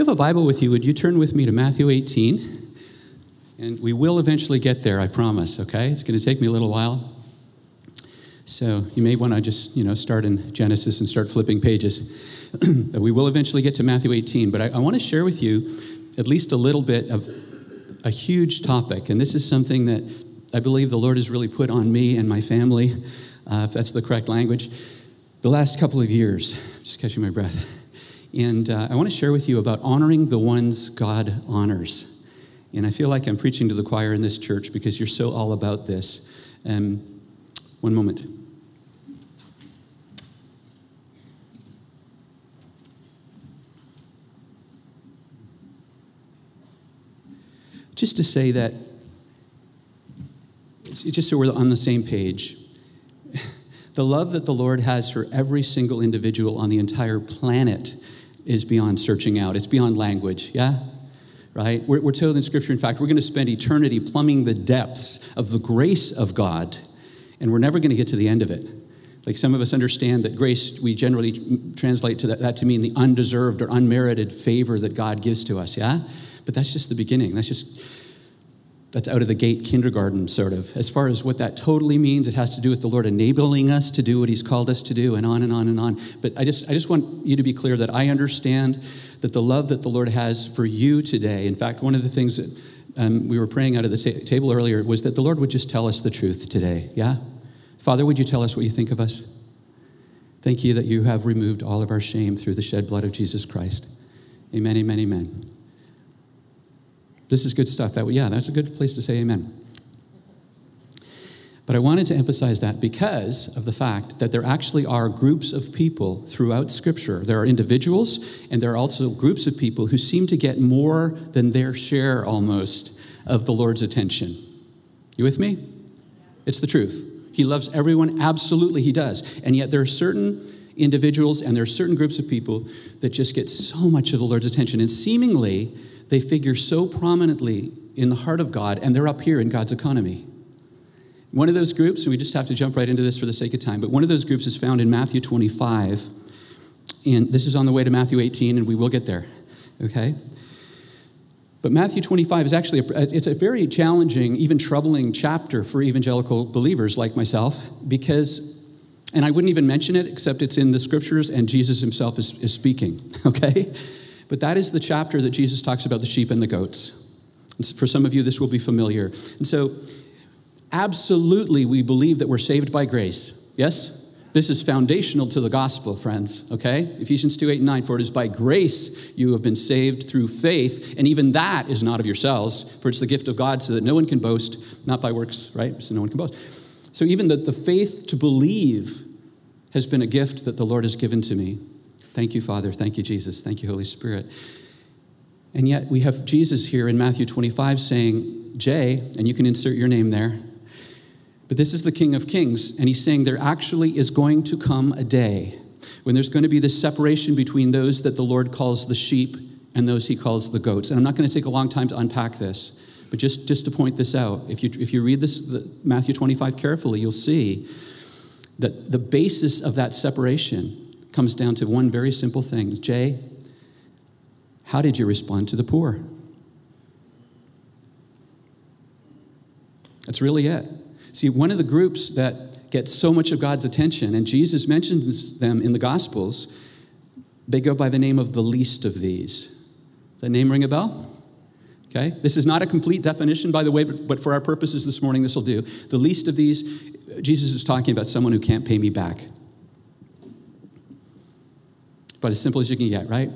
you have a Bible with you, would you turn with me to Matthew 18? And we will eventually get there, I promise, okay? It's going to take me a little while. So you may want to just, you know, start in Genesis and start flipping pages. we will eventually get to Matthew 18, but I, I want to share with you at least a little bit of a huge topic. And this is something that I believe the Lord has really put on me and my family, uh, if that's the correct language, the last couple of years. Just catching my breath. And uh, I want to share with you about honoring the ones God honors. And I feel like I'm preaching to the choir in this church because you're so all about this. Um, one moment. Just to say that, just so we're on the same page, the love that the Lord has for every single individual on the entire planet is beyond searching out, it's beyond language, yeah? Right? We're, we're told in Scripture, in fact, we're going to spend eternity plumbing the depths of the grace of God, and we're never going to get to the end of it. Like some of us understand that grace, we generally translate to that, that to mean the undeserved or unmerited favor that God gives to us, yeah? But that's just the beginning. That's just that's out of the gate kindergarten, sort of. As far as what that totally means, it has to do with the Lord enabling us to do what He's called us to do, and on and on and on. But I just, I just want you to be clear that I understand that the love that the Lord has for you today, in fact, one of the things that um, we were praying out of the ta- table earlier was that the Lord would just tell us the truth today. Yeah? Father, would you tell us what you think of us? Thank you that you have removed all of our shame through the shed blood of Jesus Christ. Amen, amen, amen. This is good stuff. That yeah, that's a good place to say amen. But I wanted to emphasize that because of the fact that there actually are groups of people throughout Scripture. There are individuals, and there are also groups of people who seem to get more than their share almost of the Lord's attention. You with me? It's the truth. He loves everyone, absolutely, He does. And yet there are certain individuals and there are certain groups of people that just get so much of the Lord's attention. And seemingly, they figure so prominently in the heart of God, and they're up here in God's economy. One of those groups, and we just have to jump right into this for the sake of time, but one of those groups is found in Matthew 25. And this is on the way to Matthew 18, and we will get there, okay? But Matthew 25 is actually a, it's a very challenging, even troubling chapter for evangelical believers like myself because, and I wouldn't even mention it except it's in the scriptures and Jesus himself is, is speaking, okay? But that is the chapter that Jesus talks about the sheep and the goats. And for some of you, this will be familiar. And so, absolutely, we believe that we're saved by grace. Yes? This is foundational to the gospel, friends, okay? Ephesians 2 8 and 9. For it is by grace you have been saved through faith, and even that is not of yourselves, for it's the gift of God, so that no one can boast, not by works, right? So no one can boast. So even the, the faith to believe has been a gift that the Lord has given to me. Thank you, Father. Thank you, Jesus. Thank you, Holy Spirit. And yet we have Jesus here in Matthew 25 saying, Jay, and you can insert your name there, but this is the King of Kings, and he's saying there actually is going to come a day when there's going to be this separation between those that the Lord calls the sheep and those he calls the goats. And I'm not going to take a long time to unpack this, but just, just to point this out, if you, if you read this, the, Matthew 25 carefully, you'll see that the basis of that separation comes down to one very simple thing Jay, how did you respond to the poor? That's really it. See, one of the groups that gets so much of God's attention, and Jesus mentions them in the Gospels, they go by the name of the least of these. The name ring a bell? Okay? This is not a complete definition, by the way, but, but for our purposes this morning, this will do. The least of these, Jesus is talking about someone who can't pay me back but as simple as you can get, right?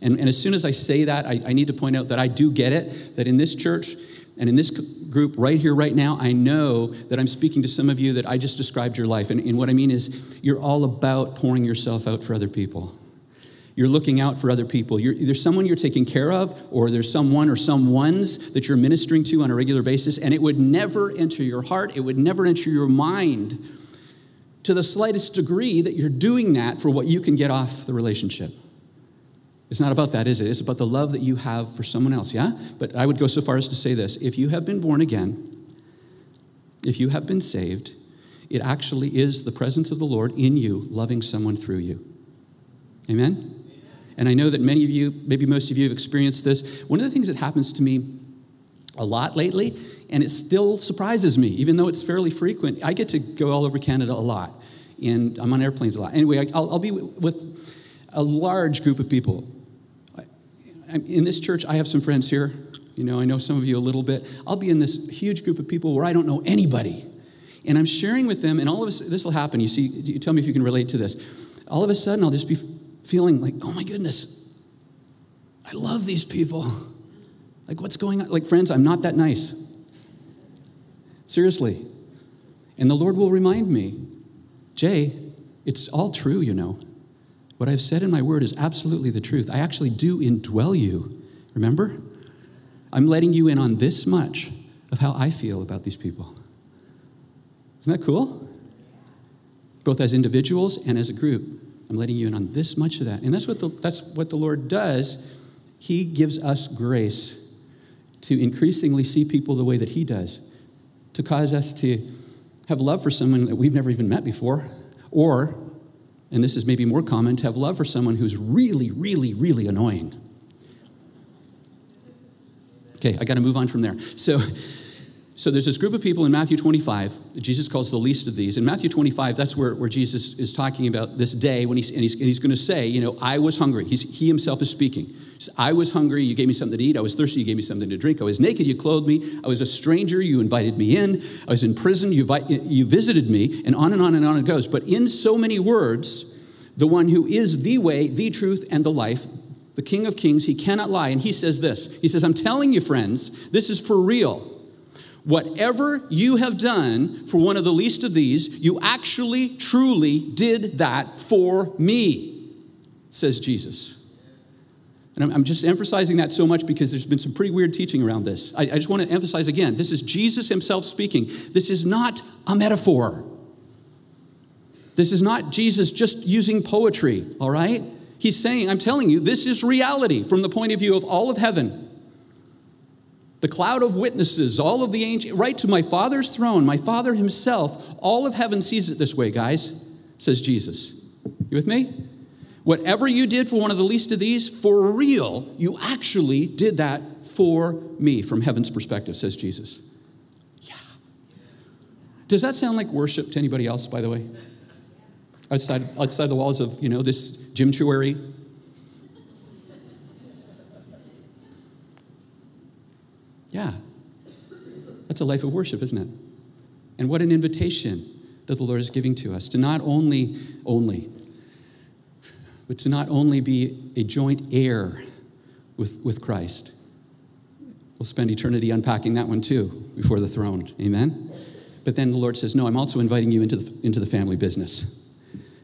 And, and as soon as I say that, I, I need to point out that I do get it, that in this church and in this group right here, right now, I know that I'm speaking to some of you that I just described your life. And, and what I mean is, you're all about pouring yourself out for other people. You're looking out for other people. You're, there's someone you're taking care of, or there's someone or some ones that you're ministering to on a regular basis, and it would never enter your heart, it would never enter your mind to the slightest degree that you're doing that for what you can get off the relationship. It's not about that, is it? It's about the love that you have for someone else, yeah? But I would go so far as to say this if you have been born again, if you have been saved, it actually is the presence of the Lord in you, loving someone through you. Amen? And I know that many of you, maybe most of you, have experienced this. One of the things that happens to me a lot lately, and it still surprises me, even though it's fairly frequent. I get to go all over Canada a lot, and I'm on airplanes a lot. Anyway, I'll, I'll be with a large group of people. In this church, I have some friends here. You know, I know some of you a little bit. I'll be in this huge group of people where I don't know anybody. And I'm sharing with them, and all of us, this will happen. You see, you tell me if you can relate to this. All of a sudden, I'll just be feeling like, oh my goodness, I love these people. Like, what's going on? Like, friends, I'm not that nice. Seriously. And the Lord will remind me, Jay, it's all true, you know. What I've said in my word is absolutely the truth. I actually do indwell you. Remember? I'm letting you in on this much of how I feel about these people. Isn't that cool? Both as individuals and as a group. I'm letting you in on this much of that. And that's what the, that's what the Lord does. He gives us grace to increasingly see people the way that He does, to cause us to have love for someone that we've never even met before, or, and this is maybe more common, to have love for someone who's really, really, really annoying. Okay, I got to move on from there. So, so there's this group of people in Matthew 25 that Jesus calls the least of these. In Matthew 25, that's where, where Jesus is talking about this day when he's, and he's, and he's going to say, you know, I was hungry. He's, he himself is speaking. Says, I was hungry, you gave me something to eat. I was thirsty, you gave me something to drink. I was naked, you clothed me. I was a stranger, you invited me in. I was in prison, you, you visited me, and on and on and on it goes. But in so many words, the one who is the way, the truth, and the life, the King of Kings, he cannot lie. And he says this He says, I'm telling you, friends, this is for real. Whatever you have done for one of the least of these, you actually, truly did that for me, says Jesus. And I'm just emphasizing that so much because there's been some pretty weird teaching around this. I, just want to emphasize again this is Jesus himself speaking. This is not a metaphor. This is not Jesus just using poetry, all right? He's saying, I'm telling you, this is reality from the point of view of all of heaven the cloud of witnesses, all of the angels, right to my Father's throne, my Father Himself, all of heaven sees it this way, guys, says Jesus. You with me? Whatever you did for one of the least of these, for real, you actually did that for me from heaven's perspective, says Jesus. Yeah. Does that sound like worship to anybody else, by the way? Outside, outside the walls of, you know, this gymtuary Yeah. That's a life of worship, isn't it? And what an invitation that the Lord is giving to us to not only, only, but to not only be a joint heir with, with Christ. We'll spend eternity unpacking that one too before the throne. Amen? But then the Lord says, No, I'm also inviting you into the, into the family business.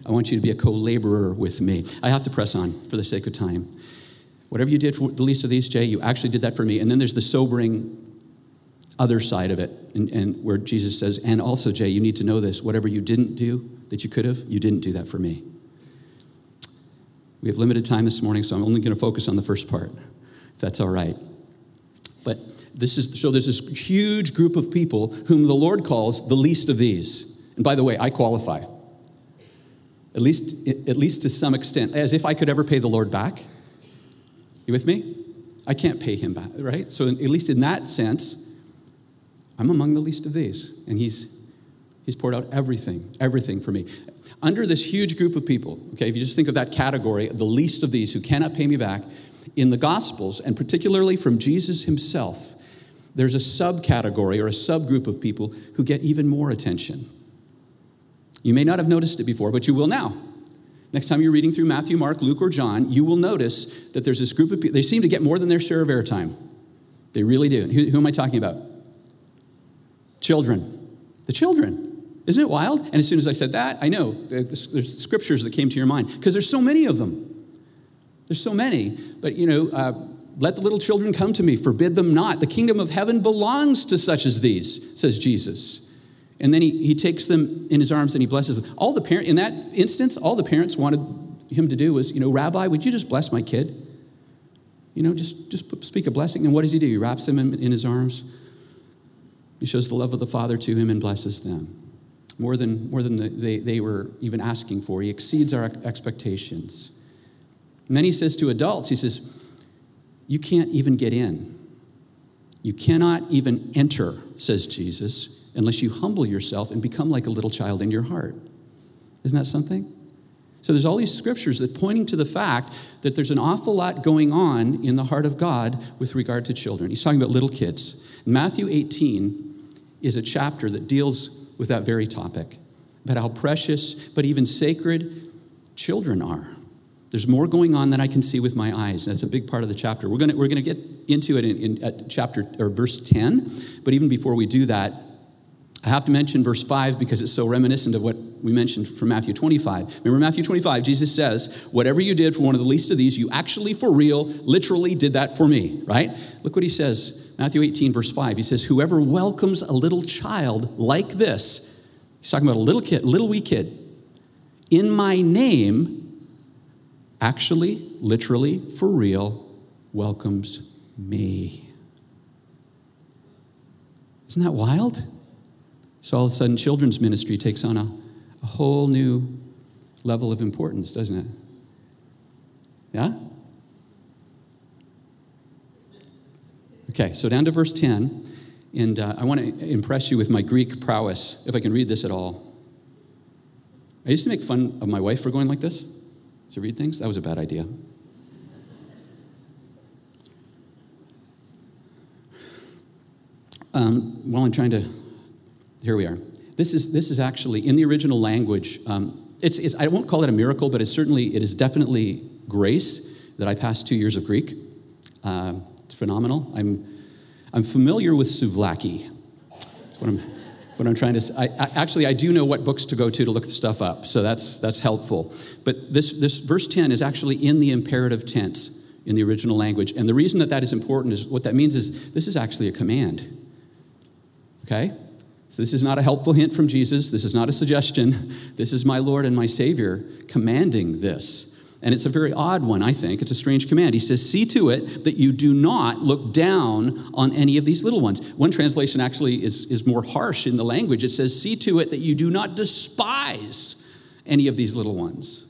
I want you to be a co laborer with me. I have to press on for the sake of time. Whatever you did for the least of these, Jay, you actually did that for me. And then there's the sobering other side of it, and, and where Jesus says, and also, Jay, you need to know this whatever you didn't do that you could have, you didn't do that for me. We have limited time this morning, so I'm only going to focus on the first part, if that's all right. But this is so there's this huge group of people whom the Lord calls the least of these. And by the way, I qualify. At least, at least to some extent, as if I could ever pay the Lord back. You with me? I can't pay him back, right? So, at least in that sense, I'm among the least of these. And he's, he's poured out everything, everything for me. Under this huge group of people, okay, if you just think of that category, the least of these who cannot pay me back, in the Gospels, and particularly from Jesus himself, there's a subcategory or a subgroup of people who get even more attention. You may not have noticed it before, but you will now. Next time you're reading through Matthew, Mark, Luke, or John, you will notice that there's this group of people, they seem to get more than their share of airtime. They really do. Who, who am I talking about? Children. The children. Isn't it wild? And as soon as I said that, I know there's scriptures that came to your mind because there's so many of them. There's so many. But, you know, uh, let the little children come to me, forbid them not. The kingdom of heaven belongs to such as these, says Jesus. And then he, he takes them in his arms and he blesses them. All the parent in that instance, all the parents wanted him to do was, you know, Rabbi, would you just bless my kid? You know, just, just speak a blessing. And what does he do? He wraps him in, in his arms. He shows the love of the Father to him and blesses them. More than, more than the, they, they were even asking for. He exceeds our expectations. And then he says to adults, he says, You can't even get in. You cannot even enter, says Jesus, unless you humble yourself and become like a little child in your heart. Isn't that something? So there's all these scriptures that pointing to the fact that there's an awful lot going on in the heart of God with regard to children. He's talking about little kids. Matthew 18 is a chapter that deals with that very topic about how precious but even sacred children are. There's more going on than I can see with my eyes. That's a big part of the chapter. We're gonna we're to get into it in, in chapter or verse 10, but even before we do that, I have to mention verse 5 because it's so reminiscent of what we mentioned from Matthew 25. Remember Matthew 25, Jesus says, Whatever you did for one of the least of these, you actually, for real, literally did that for me, right? Look what he says, Matthew 18, verse 5. He says, Whoever welcomes a little child like this, he's talking about a little kid, little wee kid, in my name, actually, literally, for real, welcomes me. Isn't that wild? So all of a sudden, children's ministry takes on a, a whole new level of importance, doesn't it? Yeah? Okay, so down to verse 10, and uh, I want to impress you with my Greek prowess, if I can read this at all. I used to make fun of my wife for going like this to read things. That was a bad idea. Um, while I'm trying to, here we are. This is, this is actually in the original language. Um, it's, it's, I won't call it a miracle, but it's certainly, it is definitely grace that I passed two years of Greek. Uh, it's phenomenal. I'm, I'm familiar with souvlaki. That's what I'm, what I'm trying to say. I, I, actually, I do know what books to go to to look the stuff up, so that's, that's helpful. But this, this verse 10 is actually in the imperative tense in the original language. And the reason that that is important is what that means is this is actually a command. Okay? So this is not a helpful hint from Jesus. This is not a suggestion. This is my Lord and my Savior commanding this. And it's a very odd one, I think. It's a strange command. He says, See to it that you do not look down on any of these little ones. One translation actually is, is more harsh in the language. It says, See to it that you do not despise any of these little ones.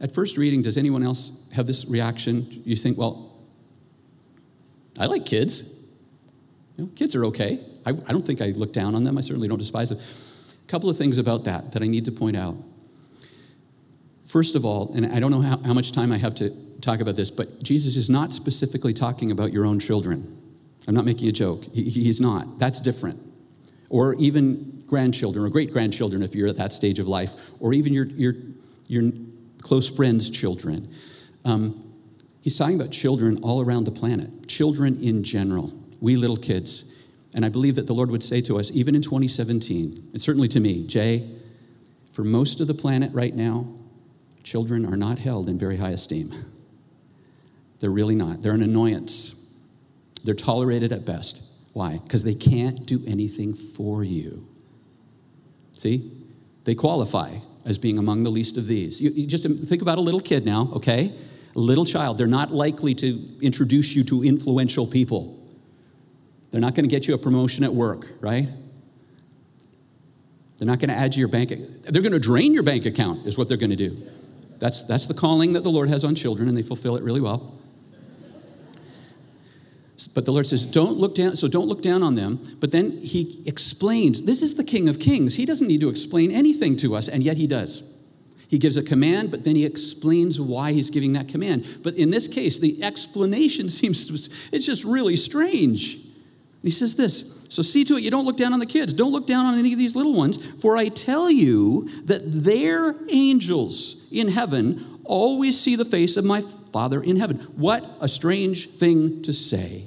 At first reading, does anyone else have this reaction? You think, well, I like kids. You know, kids are okay. I, I don't think I look down on them. I certainly don't despise them. A couple of things about that that I need to point out. First of all, and I don't know how, how much time I have to talk about this, but Jesus is not specifically talking about your own children. I'm not making a joke. He, he's not. That's different. Or even grandchildren or great grandchildren if you're at that stage of life, or even your, your, your close friends' children. Um, he's talking about children all around the planet, children in general, we little kids. And I believe that the Lord would say to us, even in 2017, and certainly to me, Jay, for most of the planet right now, children are not held in very high esteem. They're really not. They're an annoyance. They're tolerated at best. Why? Because they can't do anything for you. See? They qualify as being among the least of these. You, you just think about a little kid now, okay? A little child. They're not likely to introduce you to influential people. They're not going to get you a promotion at work, right? They're not going to add to your bank. They're going to drain your bank account, is what they're going to do. That's, that's the calling that the Lord has on children, and they fulfill it really well. But the Lord says, don't look down, so don't look down on them. But then he explains, this is the King of Kings. He doesn't need to explain anything to us, and yet he does. He gives a command, but then he explains why he's giving that command. But in this case, the explanation seems it's just really strange. He says this So see to it you don't look down on the kids. Don't look down on any of these little ones, for I tell you that their angels in heaven always see the face of my Father in heaven. What a strange thing to say.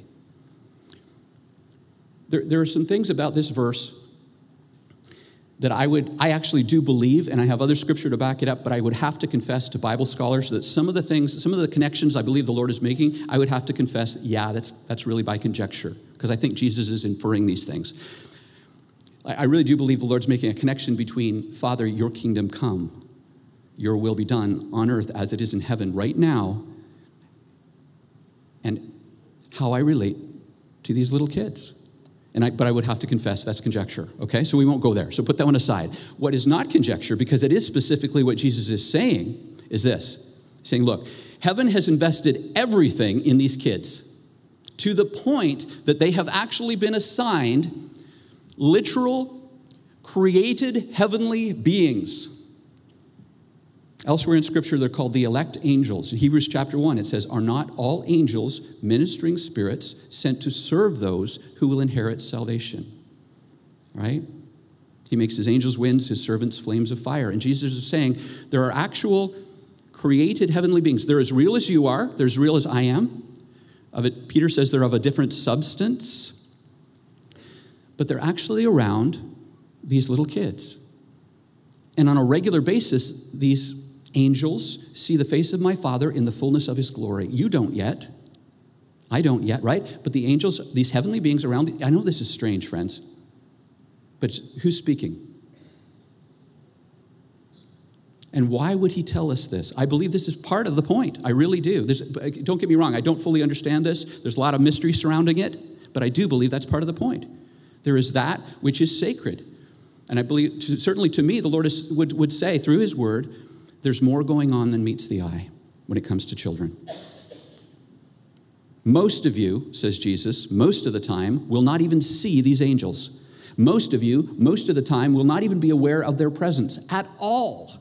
There, there are some things about this verse that I would, I actually do believe, and I have other scripture to back it up, but I would have to confess to Bible scholars that some of the things, some of the connections I believe the Lord is making, I would have to confess, yeah, that's, that's really by conjecture, because I think Jesus is inferring these things. I, I really do believe the Lord's making a connection between, Father, your kingdom come, your will be done on earth as it is in heaven right now, and how I relate to these little kids. And I, but I would have to confess that's conjecture, okay? So we won't go there. So put that one aside. What is not conjecture, because it is specifically what Jesus is saying, is this saying, Look, heaven has invested everything in these kids to the point that they have actually been assigned literal, created heavenly beings. Elsewhere in Scripture, they're called the elect angels. In Hebrews chapter 1, it says, Are not all angels ministering spirits sent to serve those who will inherit salvation? Right? He makes his angels winds, his servants flames of fire. And Jesus is saying there are actual created heavenly beings. They're as real as you are, they're as real as I am. Of it, Peter says they're of a different substance, but they're actually around these little kids. And on a regular basis, these angels see the face of my Father in the fullness of his glory. You don't yet. I don't yet, right? But the angels, these heavenly beings around, I know this is strange, friends, but who's speaking? And why would he tell us this? I believe this is part of the point. I really do. There's, don't get me wrong, I don't fully understand this. There's a lot of mystery surrounding it, but I do believe that's part of the point. There is that which is sacred. And I believe, certainly to me, the Lord is, would, would say through his word, there's more going on than meets the eye when it comes to children. Most of you, says Jesus, most of the time will not even see these angels. Most of you, most of the time, will not even be aware of their presence at all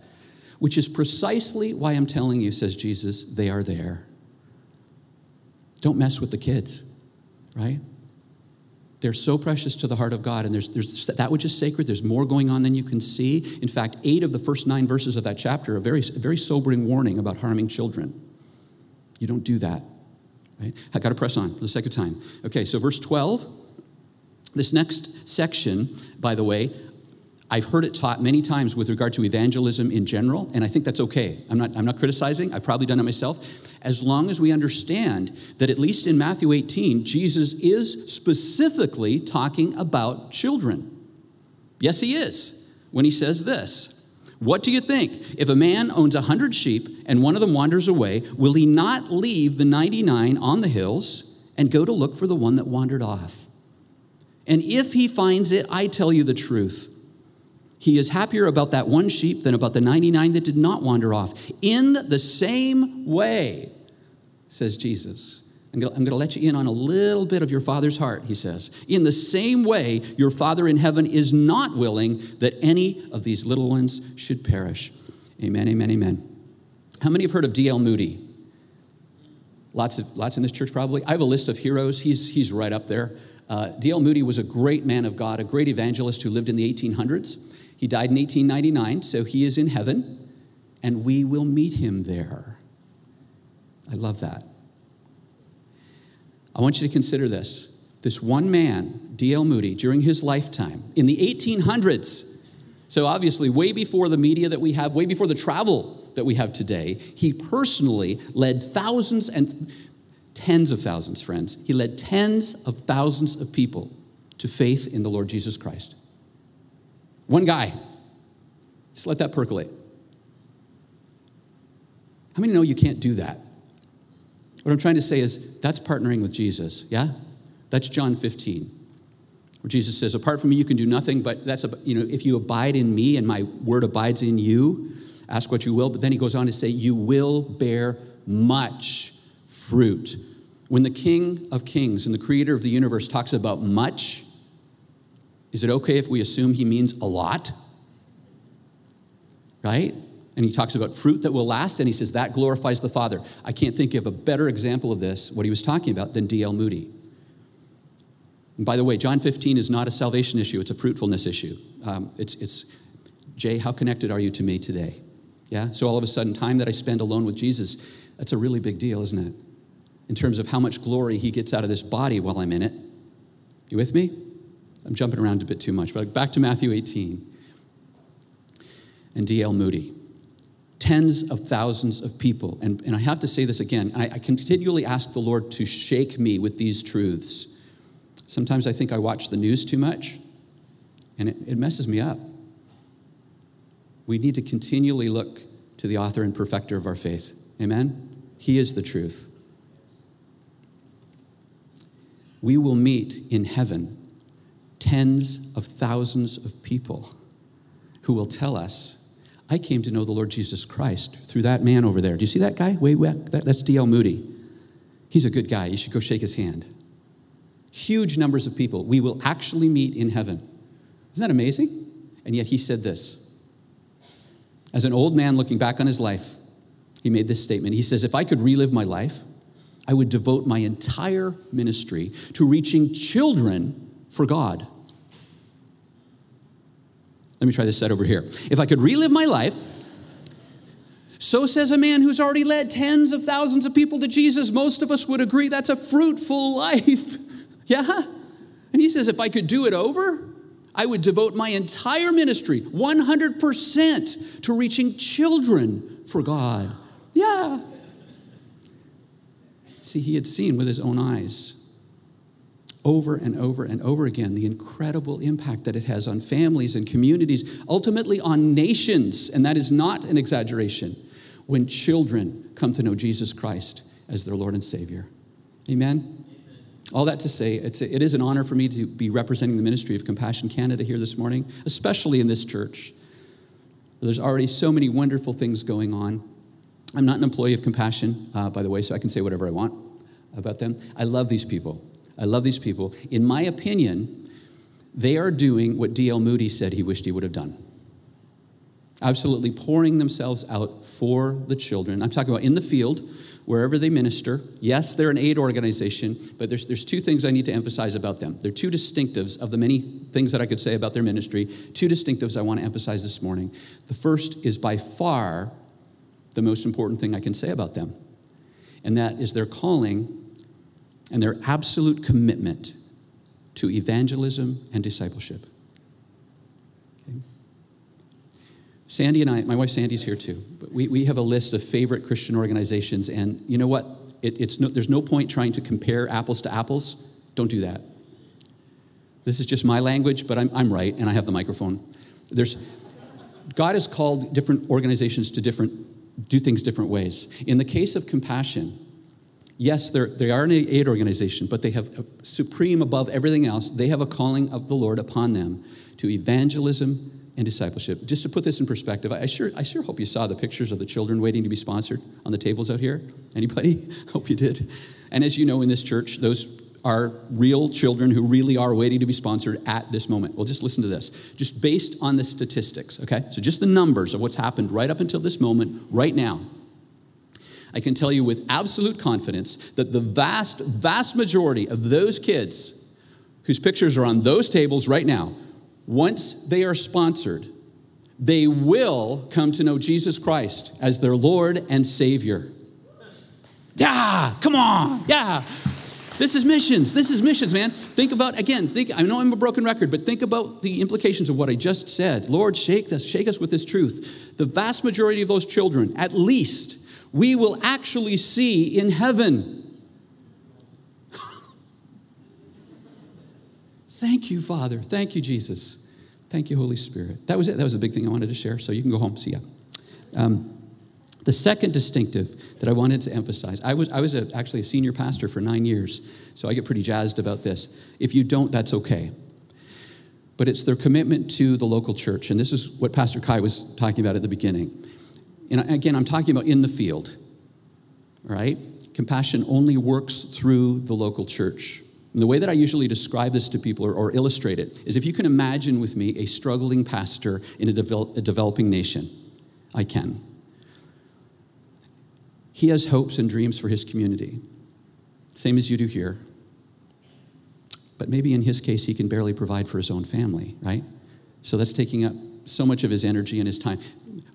which is precisely why I'm telling you, says Jesus, they are there. Don't mess with the kids, right? They're so precious to the heart of God, and there's, there's that which is sacred. There's more going on than you can see. In fact, eight of the first nine verses of that chapter are very, very sobering warning about harming children. You don't do that, right? I got to press on for the second time. Okay, so verse 12. This next section, by the way, I've heard it taught many times with regard to evangelism in general, and I think that's okay. I'm not, I'm not criticizing, I've probably done it myself. As long as we understand that, at least in Matthew 18, Jesus is specifically talking about children. Yes, he is, when he says this. What do you think? If a man owns a hundred sheep and one of them wanders away, will he not leave the 99 on the hills and go to look for the one that wandered off? And if he finds it, I tell you the truth he is happier about that one sheep than about the 99 that did not wander off. In the same way, says Jesus. I'm going to let you in on a little bit of your Father's heart, he says. In the same way, your Father in heaven is not willing that any of these little ones should perish. Amen, amen, amen. How many have heard of D.L. Moody? Lots, of, lots in this church, probably. I have a list of heroes. He's, he's right up there. Uh, D.L. Moody was a great man of God, a great evangelist who lived in the 1800s. He died in 1899, so he is in heaven, and we will meet him there. I love that. I want you to consider this. This one man, D.L. Moody, during his lifetime, in the 1800s, so obviously way before the media that we have, way before the travel that we have today, he personally led thousands and tens of thousands, friends. He led tens of thousands of people to faith in the Lord Jesus Christ. One guy. Just let that percolate. How many know you can't do that? What I'm trying to say is that's partnering with Jesus, yeah? That's John 15, where Jesus says, Apart from me, you can do nothing, but that's, a, you know, if you abide in me and my word abides in you, ask what you will. But then he goes on to say, You will bear much fruit. When the King of Kings and the creator of the universe talks about much, is it okay if we assume he means a lot? Right? And he talks about fruit that will last, and he says that glorifies the Father. I can't think of a better example of this, what he was talking about, than D.L. Moody. And by the way, John 15 is not a salvation issue, it's a fruitfulness issue. Um, it's, it's, Jay, how connected are you to me today? Yeah? So all of a sudden, time that I spend alone with Jesus, that's a really big deal, isn't it? In terms of how much glory he gets out of this body while I'm in it. You with me? I'm jumping around a bit too much, but back to Matthew 18 and D.L. Moody. Tens of thousands of people. And, and I have to say this again I, I continually ask the Lord to shake me with these truths. Sometimes I think I watch the news too much, and it, it messes me up. We need to continually look to the author and perfecter of our faith. Amen? He is the truth. We will meet in heaven tens of thousands of people who will tell us, I came to know the Lord Jesus Christ through that man over there. Do you see that guy? Way back? That, that's D.L. Moody. He's a good guy. You should go shake his hand. Huge numbers of people. We will actually meet in heaven. Isn't that amazing? And yet he said this. As an old man looking back on his life, he made this statement. He says, If I could relive my life, I would devote my entire ministry to reaching children for God. Let me try this set over here. If I could relive my life, so says a man who's already led tens of thousands of people to Jesus. Most of us would agree that's a fruitful life. yeah? And he says, if I could do it over, I would devote my entire ministry, 100%, to reaching children for God. Yeah. See, he had seen with his own eyes over and over and over again the incredible impact that it has on families and communities, ultimately on nations, and that is not an exaggeration, when children come to know Jesus Christ as their Lord and Savior. Amen? All that to say, it's a, it is an honor for me to be representing the ministry of Compassion Canada here this morning, especially in this church. There's already so many wonderful things going on. I'm not an employee of Compassion, uh, by the way, so I can say whatever I want about them. I love these people. I love these people. In my opinion, they are doing what D.L. Moody said he wished he would have done. Absolutely pouring themselves out for the children. I'm talking about in the field, wherever they minister. Yes, they're an aid organization, but there's, there's two things I need to emphasize about them. They're two distinctives of the many things that I could say about their ministry. Two distinctives I want to emphasize this morning. The first is by far the most important thing I can say about them, and that is their calling and their absolute commitment to evangelism and discipleship. Okay. Sandy and I, my wife Sandy's here too, but we, we have a list of favorite Christian organizations, and you know what? It, it's no, there's no point trying to compare apples to apples. Don't do that. This is just my language, but I'm, I'm right, and I have the microphone. There's, God has called different organizations to different, do things different ways. In the case of compassion, yes, they're, an aid organization, but they have a supreme above everything else, they have a calling of the Lord upon them to evangelism and discipleship. Just to put this in perspective, I sure, I sure hope you saw the pictures of the children waiting to be sponsored on the tables out here. Anybody? hope you did. And as you know, in this church, those are real children who really are waiting to be sponsored at this moment. Well, just listen to this. Just based on the statistics, okay? So just the numbers of what's happened right up until this moment, right now. I can tell you with absolute confidence that the vast, vast majority of those kids whose pictures are on those tables right now, once they are sponsored, they will come to know Jesus Christ as their Lord and Savior. Yeah, come on, yeah. This is missions. This is missions, man. Think about again. Think. I know I'm a broken record, but think about the implications of what I just said. Lord, shake us, shake us with this truth. The vast majority of those children, at least, we will actually see in heaven. Thank you, Father. Thank you, Jesus. Thank you, Holy Spirit. That was it. That was a big thing I wanted to share. So you can go home. See ya. Um, the second distinctive that I wanted to emphasize I was, I was a, actually a senior pastor for nine years, so I get pretty jazzed about this. If you don't, that's okay. But it's their commitment to the local church. And this is what Pastor Kai was talking about at the beginning. And again, I'm talking about in the field, right? Compassion only works through the local church. And the way that I usually describe this to people or, or illustrate it is if you can imagine with me a struggling pastor in a, develop, a developing nation, I can. He has hopes and dreams for his community, same as you do here. But maybe in his case, he can barely provide for his own family, right? So that's taking up so much of his energy and his time.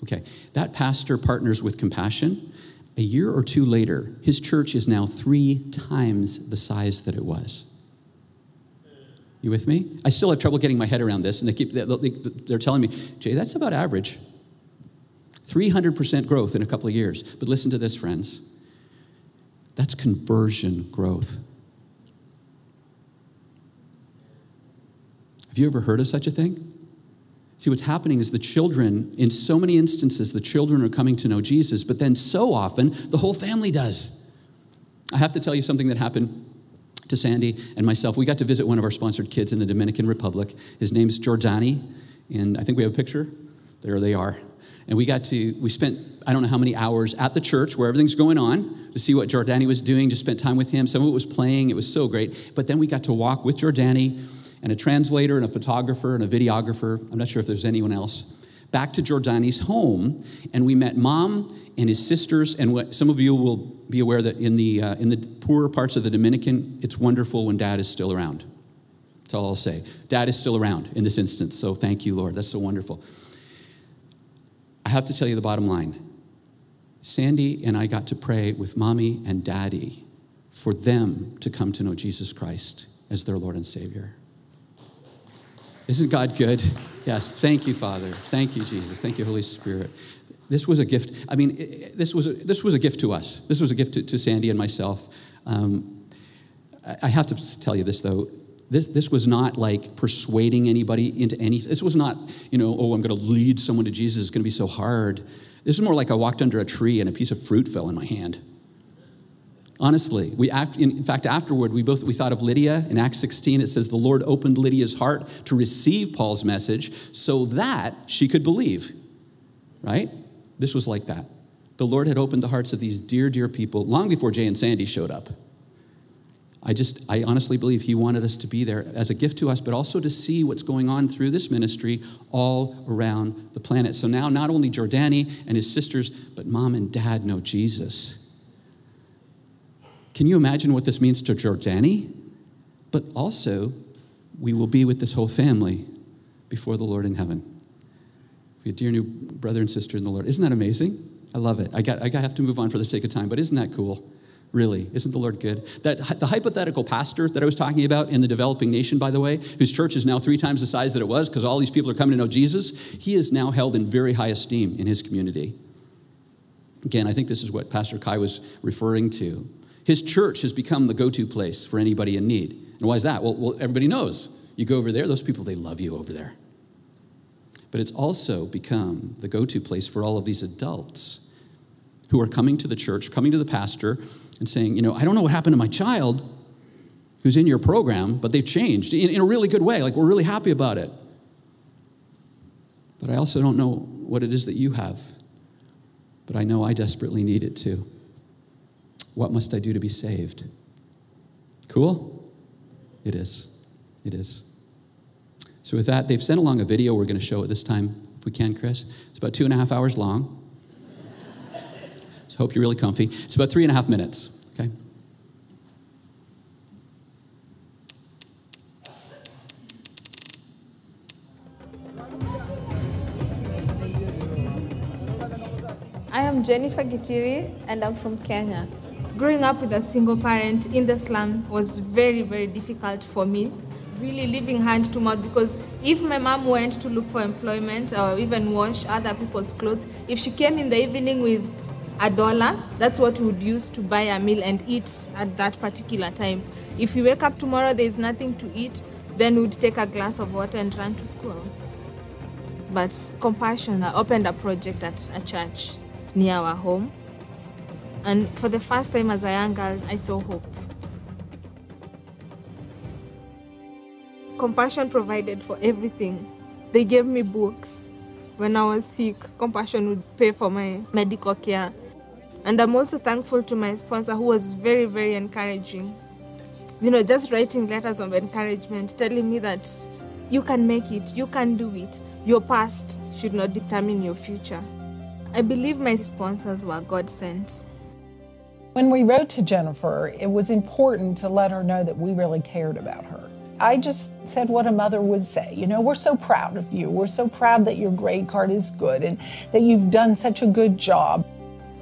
Okay, that pastor partners with compassion. A year or two later, his church is now three times the size that it was. You with me? I still have trouble getting my head around this, and they keep they're telling me, Jay, that's about average. 300% growth in a couple of years. But listen to this, friends. That's conversion growth. Have you ever heard of such a thing? See, what's happening is the children, in so many instances, the children are coming to know Jesus, but then so often the whole family does. I have to tell you something that happened to Sandy and myself. We got to visit one of our sponsored kids in the Dominican Republic. His name's Giordani, and I think we have a picture. there they are. And we got to, we spent, I don't know how many hours at the church where everything's going on to see what Jordani was doing, just spent time with him. Some of it was playing, it was so great. But then we got to walk with Jordani and a translator and a photographer and a videographer. I'm not sure if there's anyone else. Back to Giordani's home, and we met mom and his sisters. And what, some of you will be aware that in the, uh, in the poorer parts of the Dominican, it's wonderful when dad is still around. That's all I'll say. Dad is still around in this instance, so thank you, Lord. That's so wonderful. I have to tell you the bottom line. Sandy and I got to pray with mommy and daddy for them to come to know Jesus Christ as their Lord and Savior. Isn't God good? Yes, thank you, Father. Thank you, Jesus. Thank you, Holy Spirit. This was a gift. I mean, this was a, this was a gift to us. This was a gift to, to Sandy and myself. Um, I have to tell you this, though. This, this was not like persuading anybody into anything. This was not, you know, oh, I'm going to lead someone to Jesus. It's going to be so hard. This is more like I walked under a tree and a piece of fruit fell in my hand. Honestly, we in fact afterward we both we thought of Lydia in Acts 16. It says the Lord opened Lydia's heart to receive Paul's message so that she could believe. Right? This was like that. The Lord had opened the hearts of these dear, dear people long before Jay and Sandy showed up. I just, I honestly believe he wanted us to be there as a gift to us, but also to see what's going on through this ministry all around the planet. So now, not only Jordani and his sisters, but mom and dad know Jesus. Can you imagine what this means to Jordani? But also, we will be with this whole family before the Lord in heaven. We a dear new brother and sister in the Lord. Isn't that amazing? I love it. I got, I got have to move on for the sake of time, but isn't that cool? Really, isn't the Lord good? That the hypothetical pastor that I was talking about in the developing nation, by the way, whose church is now three times the size that it was because all these people are coming to know Jesus, he is now held in very high esteem in his community. Again, I think this is what Pastor Kai was referring to. His church has become the go-to place for anybody in need. And why is that? Well, well, everybody knows. You go over there, those people, they love you over there. But it's also become the go-to place for all of these adults who are coming to the church, coming to the pastor, and saying, you know, I don't know what happened to my child who's in your program, but they've changed in, in a really good way. Like, we're really happy about it. But I also don't know what it is that you have. But I know I desperately need it too. What must I do to be saved? Cool? It is. It is. So, with that, they've sent along a video we're going to show it this time, if we can, Chris. It's about two and a half hours long. So hope you're really comfy. It's about three and a half minutes, okay? I am Jennifer Gitiri and I'm from Kenya. Growing up with a single parent in the slum was very, very difficult for me. Really living hand to mouth because if my mom went to look for employment or even wash other people's clothes, if she came in the evening with a dollar. That's what we would use to buy a meal and eat at that particular time. If we wake up tomorrow, there's nothing to eat, then we'd take a glass of water and run to school. But Compassion opened a project at a church near our home. And for the first time as a young girl, I saw hope. Compassion provided for everything. They gave me books. When I was sick, Compassion would pay for my medical care. And I'm also thankful to my sponsor who was very, very encouraging. You know, just writing letters of encouragement, telling me that you can make it, you can do it. Your past should not determine your future. I believe my sponsors were God sent. When we wrote to Jennifer, it was important to let her know that we really cared about her. I just said what a mother would say. You know, we're so proud of you. We're so proud that your grade card is good and that you've done such a good job.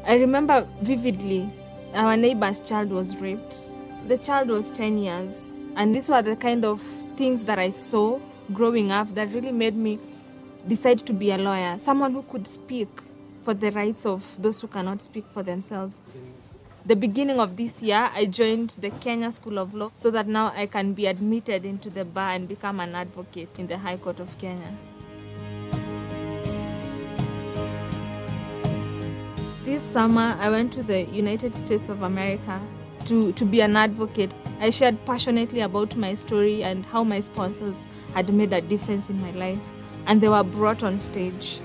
I remember vividly our neighbor's child was raped. The child was 10 years. And these were the kind of things that I saw growing up that really made me decide to be a lawyer, someone who could speak for the rights of those who cannot speak for themselves the beginning of this year, I joined the Kenya School of Law so that now I can be admitted into the bar and become an advocate in the High Court of Kenya. This summer, I went to the United States of America to, to be an advocate. I shared passionately about my story and how my sponsors had made a difference in my life, and they were brought on stage.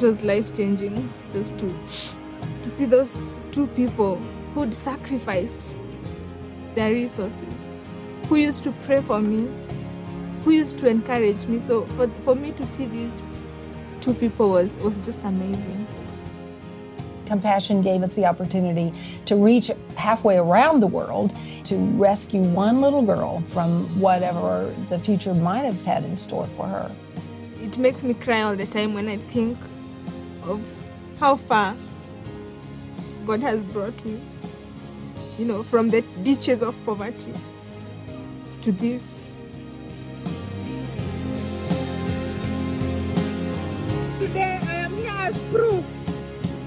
It was life changing just to to see those two people who'd sacrificed their resources, who used to pray for me, who used to encourage me. So for, for me to see these two people was, was just amazing. Compassion gave us the opportunity to reach halfway around the world to rescue one little girl from whatever the future might have had in store for her. It makes me cry all the time when I think of how far God has brought me, you know, from the ditches of poverty to this. Today I am here as proof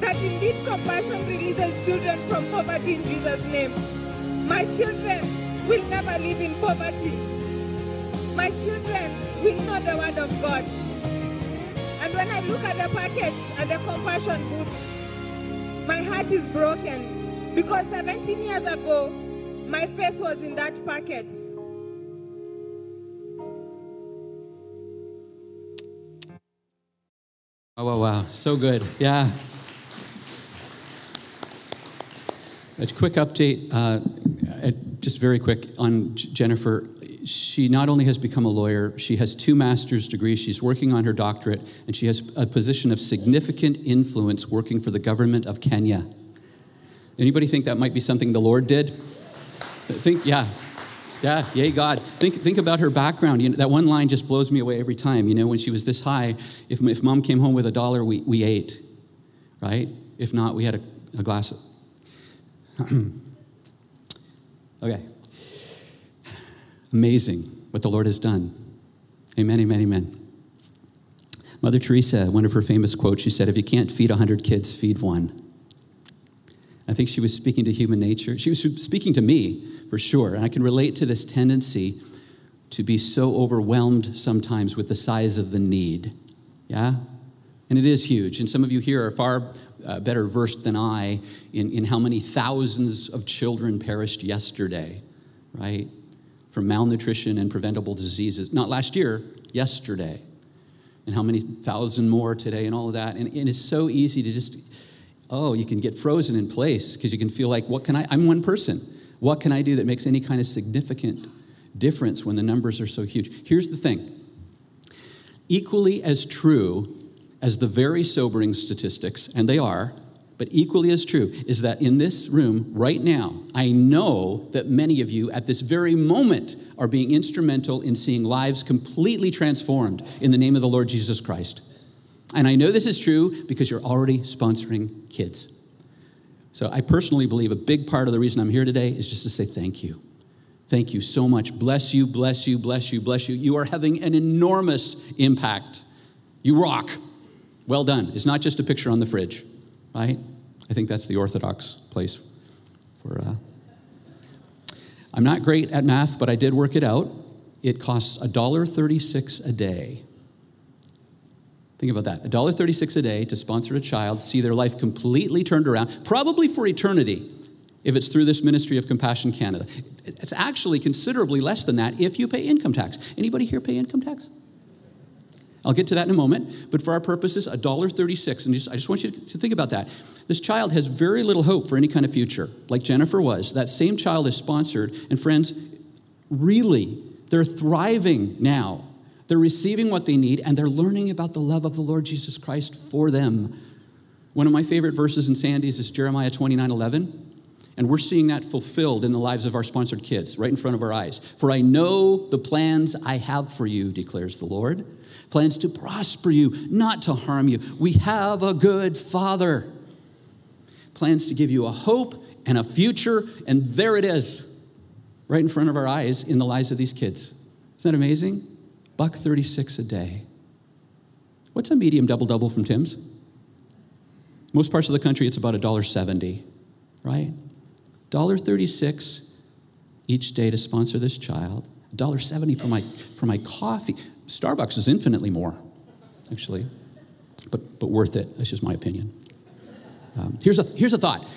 that indeed compassion releases children from poverty in Jesus' name. My children will never live in poverty. My children will know the word of God. And when I look at the packets at the compassion booth, my heart is broken because 17 years ago, my face was in that packet. Wow, wow, wow. So good. Yeah. A quick update, uh, uh, just very quick on Jennifer. She not only has become a lawyer, she has two master's degrees, she's working on her doctorate, and she has a position of significant influence working for the government of Kenya. Anybody think that might be something the Lord did? Think, yeah. Yeah, yay, God. Think, think about her background. You know, that one line just blows me away every time. You know, when she was this high, if, if mom came home with a dollar, we, we ate, right? If not, we had a, a glass okay. Amazing what the Lord has done. Amen, amen, amen. Mother Teresa, one of her famous quotes, she said, If you can't feed 100 kids, feed one. I think she was speaking to human nature. She was speaking to me, for sure. And I can relate to this tendency to be so overwhelmed sometimes with the size of the need. Yeah? And it is huge. And some of you here are far uh, better versed than I in, in how many thousands of children perished yesterday, right? From malnutrition and preventable diseases. Not last year, yesterday. And how many thousand more today and all of that. And, and it's so easy to just oh, you can get frozen in place because you can feel like, what can I? I'm one person. What can I do that makes any kind of significant difference when the numbers are so huge? Here's the thing equally as true as the very sobering statistics, and they are, but equally as true is that in this room right now, I know that many of you at this very moment are being instrumental in seeing lives completely transformed in the name of the Lord Jesus Christ. And I know this is true because you're already sponsoring kids. So I personally believe a big part of the reason I'm here today is just to say thank you. Thank you so much. Bless you, bless you, bless you, bless you. You are having an enormous impact. You rock. Well done. It's not just a picture on the fridge, right? I think that's the Orthodox place for. Uh... I'm not great at math, but I did work it out. It costs $1.36 a day Think about that. $1.36 a day to sponsor a child, see their life completely turned around, probably for eternity, if it's through this ministry of Compassion Canada. It's actually considerably less than that if you pay income tax. Anybody here pay income tax? I'll get to that in a moment, but for our purposes, $1.36. And just, I just want you to think about that. This child has very little hope for any kind of future, like Jennifer was. That same child is sponsored, and friends, really, they're thriving now they're receiving what they need and they're learning about the love of the Lord Jesus Christ for them. One of my favorite verses in Sandy's is Jeremiah 29 11. And we're seeing that fulfilled in the lives of our sponsored kids right in front of our eyes. For I know the plans I have for you, declares the Lord plans to prosper you, not to harm you. We have a good Father. Plans to give you a hope and a future, and there it is, right in front of our eyes in the lives of these kids. Isn't that amazing? Buck 36 a day. What's a medium double double from Tim's? Most parts of the country, it's about $1.70, right? $1.36 each day to sponsor this child. $1.70 for my, for my coffee. Starbucks is infinitely more, actually, but, but worth it. That's just my opinion. Um, here's, a, here's a thought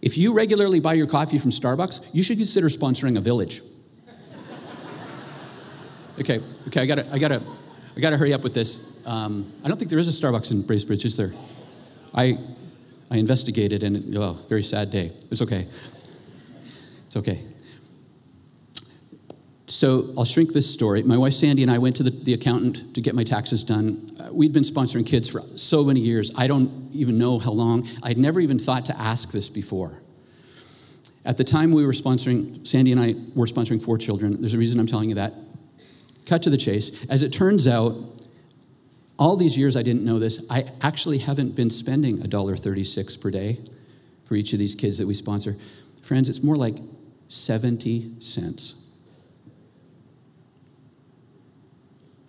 If you regularly buy your coffee from Starbucks, you should consider sponsoring a village. okay, okay, I gotta, I gotta, I gotta hurry up with this. Um, I don't think there is a Starbucks in Bracebridge, is there? I, I investigated, and oh, very sad day. It's okay. It's okay. So I'll shrink this story. My wife Sandy and I went to the, the accountant to get my taxes done. Uh, we'd been sponsoring kids for so many years. I don't even know how long. I'd never even thought to ask this before. At the time we were sponsoring, Sandy and I were sponsoring four children. There's a reason I'm telling you that. Cut to the chase. As it turns out, all these years I didn't know this, I actually haven't been spending $1.36 per day for each of these kids that we sponsor. Friends, it's more like 70 cents.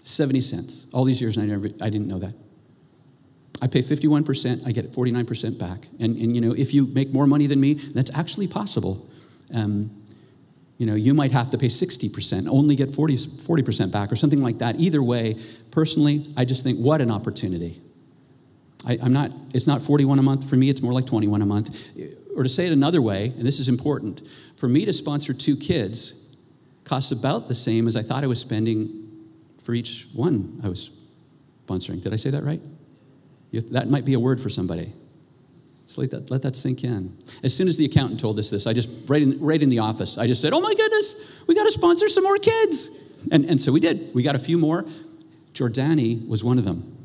70 cents. All these years, I, never, I didn't know that. I pay 51%, I get 49% back. And, and, you know, if you make more money than me, that's actually possible. Um, you know, you might have to pay 60%, only get 40, 40% back or something like that. Either way, personally, I just think, what an opportunity. I, am not, it's not 41 a month. For me, it's more like 21 a month. Or to say it another way, and this is important, for me to sponsor two kids costs about the same as I thought I was spending for each one I was sponsoring. Did I say that right? That might be a word for somebody. So let that, let that sink in. As soon as the accountant told us this, I just, right in, right in the office, I just said, oh my goodness, we got to sponsor some more kids. And, and so we did. We got a few more. Jordani was one of them.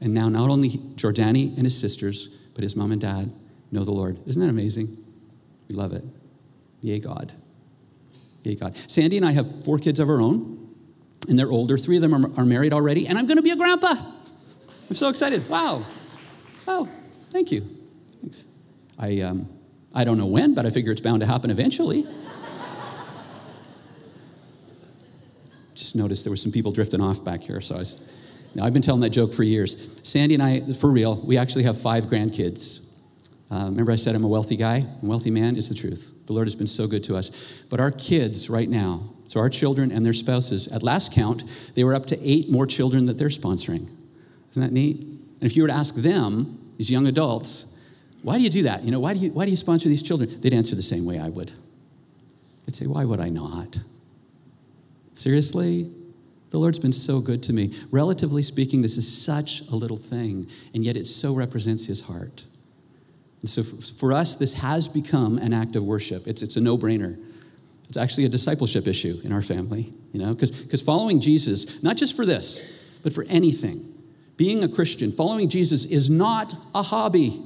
And now not only Jordani and his sisters, but his mom and dad know the Lord. Isn't that amazing? We love it. Yay, God. Yay, God. Sandy and I have four kids of our own and they're older. Three of them are, are married already, and I'm going to be a grandpa. I'm so excited. Wow. Oh, thank you. Thanks. I, um, I don't know when, but I figure it's bound to happen eventually. Just noticed there were some people drifting off back here, so I was. Now, I've been telling that joke for years. Sandy and I, for real, we actually have five grandkids. Uh, remember, I said I'm a wealthy guy, a wealthy man? It's the truth. The Lord has been so good to us. But our kids right now, so our children and their spouses, at last count, they were up to eight more children that they're sponsoring. Isn't that neat? And if you were to ask them, these young adults, why do you do that? You know, why do you, why do you sponsor these children? They'd answer the same way I would. They'd say, why would I not? Seriously? The Lord's been so good to me. Relatively speaking, this is such a little thing, and yet it so represents his heart. And so for us, this has become an act of worship. It's, it's a no brainer. It's actually a discipleship issue in our family, you know, because following Jesus, not just for this, but for anything, being a Christian, following Jesus is not a hobby.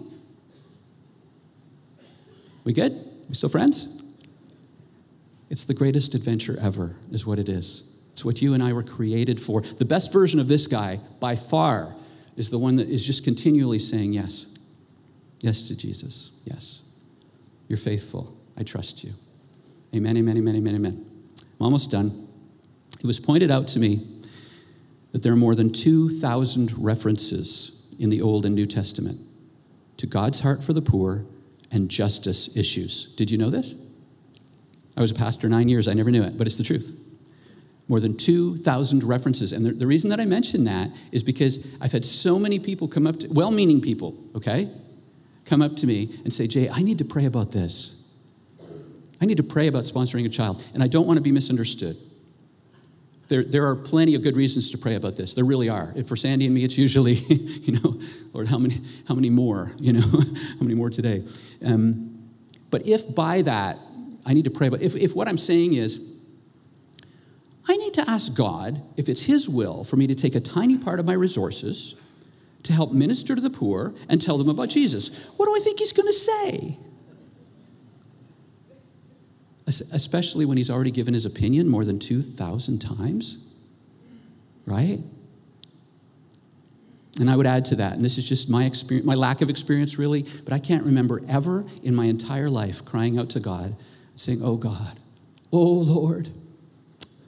We good? We still friends? It's the greatest adventure ever, is what it is. It's what you and I were created for. The best version of this guy, by far, is the one that is just continually saying yes. Yes to Jesus. Yes. You're faithful. I trust you. Amen, amen, amen, amen, amen. I'm almost done. It was pointed out to me that there are more than 2,000 references in the Old and New Testament to God's heart for the poor and justice issues. Did you know this? I was a pastor nine years. I never knew it, but it's the truth. More than 2,000 references. And the, the reason that I mention that is because I've had so many people come up to, well meaning people, okay, come up to me and say, Jay, I need to pray about this. I need to pray about sponsoring a child, and I don't want to be misunderstood. There, there are plenty of good reasons to pray about this. There really are. And for Sandy and me, it's usually, you know, Lord, how many, how many more? You know, how many more today? Um, but if by that, I need to pray about, if, if what I'm saying is, I need to ask God if it's His will for me to take a tiny part of my resources to help minister to the poor and tell them about Jesus. What do I think He's going to say? Especially when he's already given his opinion more than 2,000 times, right? And I would add to that, and this is just my experience, my lack of experience really, but I can't remember ever in my entire life crying out to God, saying, Oh God, oh Lord,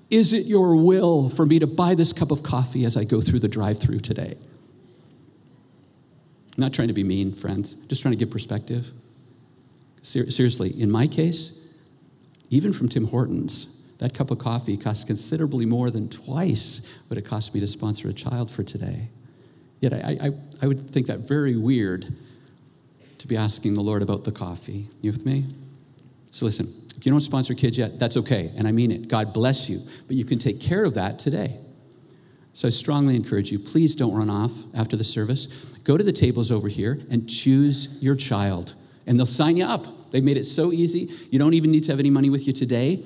is it your will for me to buy this cup of coffee as I go through the drive through today? I'm not trying to be mean, friends, just trying to give perspective. Ser- seriously, in my case, even from Tim Hortons, that cup of coffee costs considerably more than twice what it cost me to sponsor a child for today. Yet I, I, I would think that very weird to be asking the Lord about the coffee. You with me? So listen, if you don't sponsor kids yet, that's okay. And I mean it. God bless you. But you can take care of that today. So I strongly encourage you, please don't run off after the service. Go to the tables over here and choose your child, and they'll sign you up. They've made it so easy. You don't even need to have any money with you today.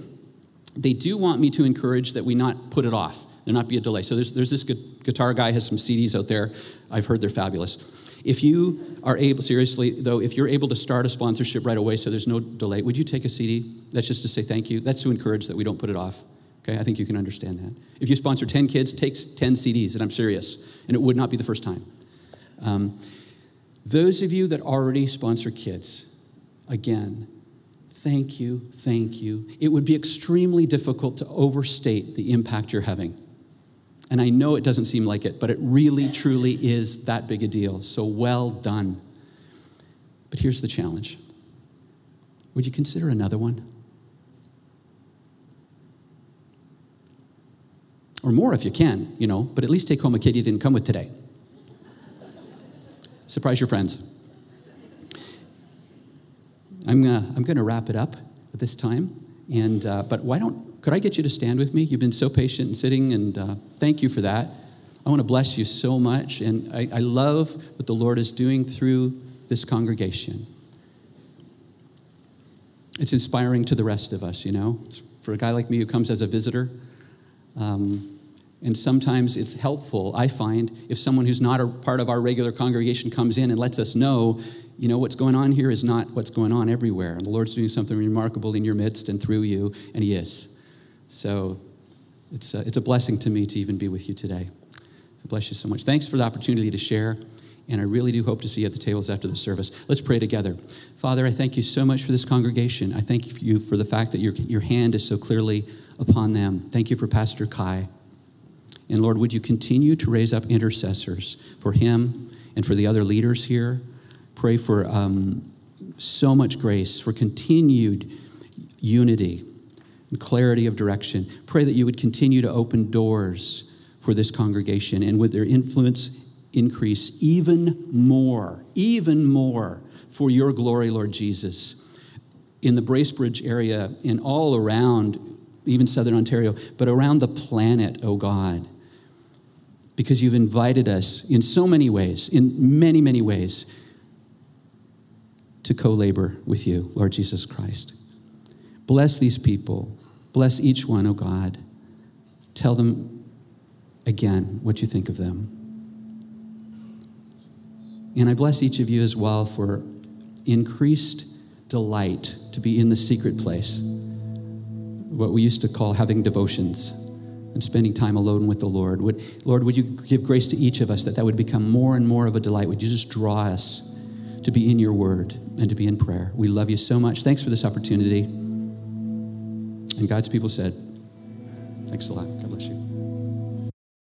They do want me to encourage that we not put it off, there not be a delay. So there's, there's this guitar guy has some CDs out there. I've heard they're fabulous. If you are able, seriously though, if you're able to start a sponsorship right away so there's no delay, would you take a CD? That's just to say thank you. That's to encourage that we don't put it off. Okay, I think you can understand that. If you sponsor 10 kids, take 10 CDs, and I'm serious. And it would not be the first time. Um, those of you that already sponsor kids, again, thank you, thank you. It would be extremely difficult to overstate the impact you're having. And I know it doesn't seem like it, but it really, truly is that big a deal. So well done. But here's the challenge Would you consider another one? Or more if you can, you know, but at least take home a kid you didn't come with today. Surprise your friends. I'm gonna, I'm gonna wrap it up at this time. And, uh, but why don't, could I get you to stand with me? You've been so patient and sitting, and uh, thank you for that. I want to bless you so much, and I, I love what the Lord is doing through this congregation. It's inspiring to the rest of us, you know. It's for a guy like me who comes as a visitor, um, and sometimes it's helpful, I find, if someone who's not a part of our regular congregation comes in and lets us know, you know, what's going on here is not what's going on everywhere. And the Lord's doing something remarkable in your midst and through you, and He is. So it's a, it's a blessing to me to even be with you today. So bless you so much. Thanks for the opportunity to share. And I really do hope to see you at the tables after the service. Let's pray together. Father, I thank you so much for this congregation. I thank you for the fact that your, your hand is so clearly upon them. Thank you for Pastor Kai. And Lord, would you continue to raise up intercessors for him and for the other leaders here? Pray for um, so much grace, for continued unity and clarity of direction. Pray that you would continue to open doors for this congregation and with their influence increase even more, even more for your glory, Lord Jesus. In the Bracebridge area and all around, even southern Ontario, but around the planet, oh God because you've invited us in so many ways, in many, many ways, to co labor with you, Lord Jesus Christ. Bless these people. Bless each one, oh God. Tell them again what you think of them. And I bless each of you as well for increased delight to be in the secret place, what we used to call having devotions and spending time alone with the Lord. Would, Lord, would you give grace to each of us that that would become more and more of a delight? Would you just draw us to be in your word and to be in prayer? We love you so much. Thanks for this opportunity. And God's people said, Thanks a lot. God bless you.